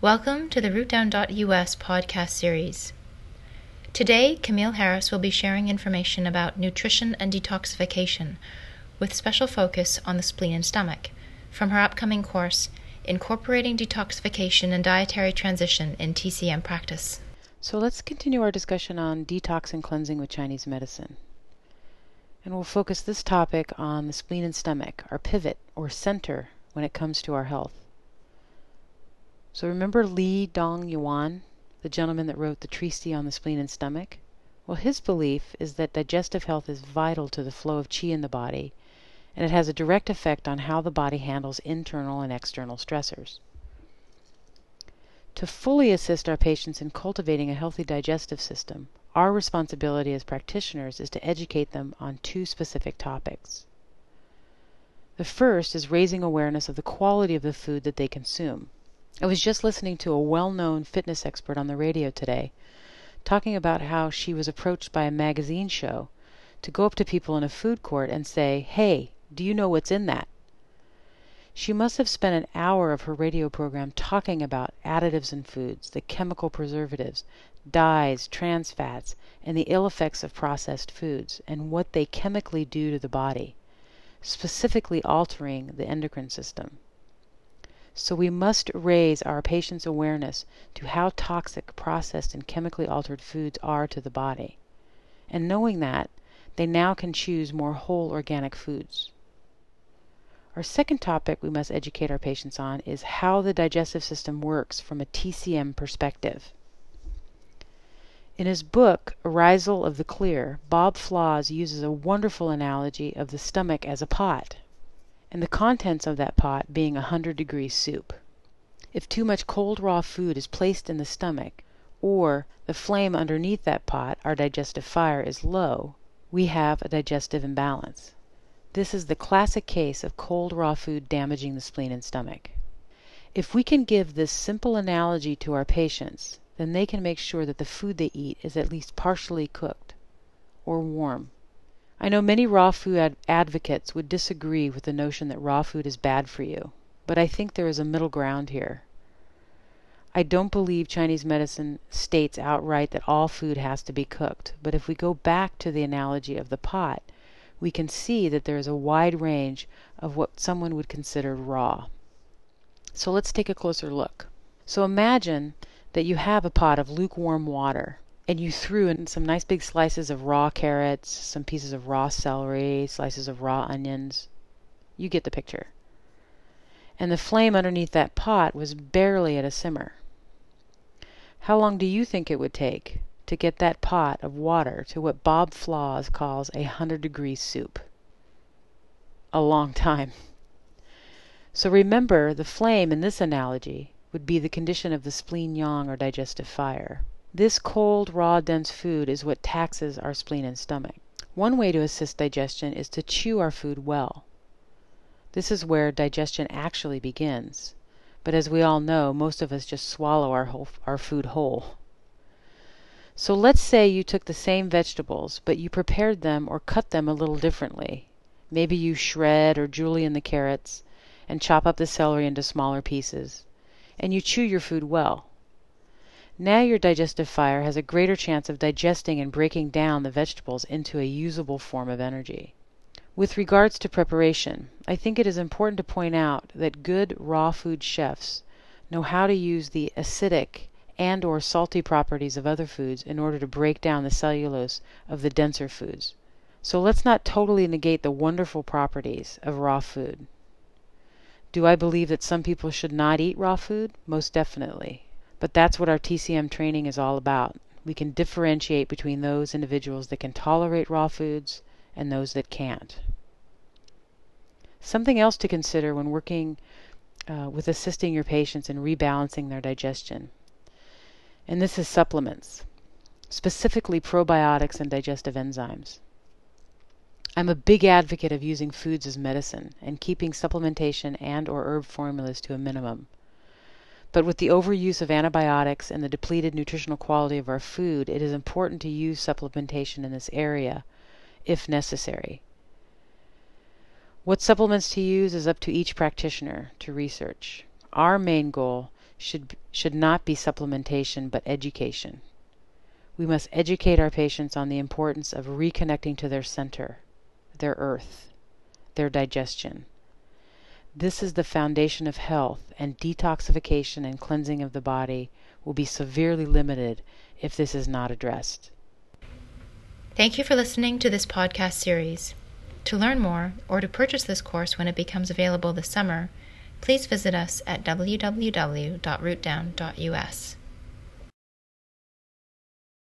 Welcome to the RootDown.us podcast series. Today, Camille Harris will be sharing information about nutrition and detoxification, with special focus on the spleen and stomach, from her upcoming course, Incorporating Detoxification and Dietary Transition in TCM Practice. So let's continue our discussion on detox and cleansing with Chinese medicine. And we'll focus this topic on the spleen and stomach, our pivot or center when it comes to our health. So remember Li Dong Yuan, the gentleman that wrote the treatise on the spleen and stomach? Well, his belief is that digestive health is vital to the flow of qi in the body, and it has a direct effect on how the body handles internal and external stressors. To fully assist our patients in cultivating a healthy digestive system, our responsibility as practitioners is to educate them on two specific topics. The first is raising awareness of the quality of the food that they consume. I was just listening to a well known fitness expert on the radio today talking about how she was approached by a magazine show to go up to people in a food court and say, Hey, do you know what's in that? She must have spent an hour of her radio program talking about additives in foods, the chemical preservatives, dyes, trans fats, and the ill effects of processed foods, and what they chemically do to the body, specifically altering the endocrine system. So we must raise our patients' awareness to how toxic processed and chemically altered foods are to the body. And knowing that, they now can choose more whole organic foods. Our second topic we must educate our patients on is how the digestive system works from a TCM perspective. In his book, Arisal of the Clear, Bob Flaws uses a wonderful analogy of the stomach as a pot and the contents of that pot being a hundred degree soup. If too much cold raw food is placed in the stomach, or the flame underneath that pot, our digestive fire, is low, we have a digestive imbalance. This is the classic case of cold raw food damaging the spleen and stomach. If we can give this simple analogy to our patients, then they can make sure that the food they eat is at least partially cooked or warm. I know many raw food ad- advocates would disagree with the notion that raw food is bad for you, but I think there is a middle ground here. I don't believe Chinese medicine states outright that all food has to be cooked, but if we go back to the analogy of the pot, we can see that there is a wide range of what someone would consider raw. So let's take a closer look. So imagine that you have a pot of lukewarm water and you threw in some nice big slices of raw carrots, some pieces of raw celery, slices of raw onions. You get the picture. And the flame underneath that pot was barely at a simmer. How long do you think it would take to get that pot of water to what Bob Flaws calls a hundred degree soup? A long time. So remember, the flame in this analogy would be the condition of the spleen yang or digestive fire. This cold, raw, dense food is what taxes our spleen and stomach. One way to assist digestion is to chew our food well. This is where digestion actually begins. But as we all know, most of us just swallow our, whole, our food whole. So let's say you took the same vegetables, but you prepared them or cut them a little differently. Maybe you shred or julienne the carrots and chop up the celery into smaller pieces. And you chew your food well. Now your digestive fire has a greater chance of digesting and breaking down the vegetables into a usable form of energy. With regards to preparation, I think it is important to point out that good raw food chefs know how to use the acidic and or salty properties of other foods in order to break down the cellulose of the denser foods. So let's not totally negate the wonderful properties of raw food. Do I believe that some people should not eat raw food? Most definitely. But that's what our TCM training is all about. We can differentiate between those individuals that can tolerate raw foods and those that can't. Something else to consider when working uh, with assisting your patients in rebalancing their digestion, and this is supplements, specifically probiotics and digestive enzymes. I'm a big advocate of using foods as medicine and keeping supplementation and or herb formulas to a minimum. But with the overuse of antibiotics and the depleted nutritional quality of our food, it is important to use supplementation in this area if necessary. What supplements to use is up to each practitioner to research. Our main goal should, should not be supplementation but education. We must educate our patients on the importance of reconnecting to their center, their earth, their digestion. This is the foundation of health, and detoxification and cleansing of the body will be severely limited if this is not addressed. Thank you for listening to this podcast series. To learn more or to purchase this course when it becomes available this summer, please visit us at www.rootdown.us.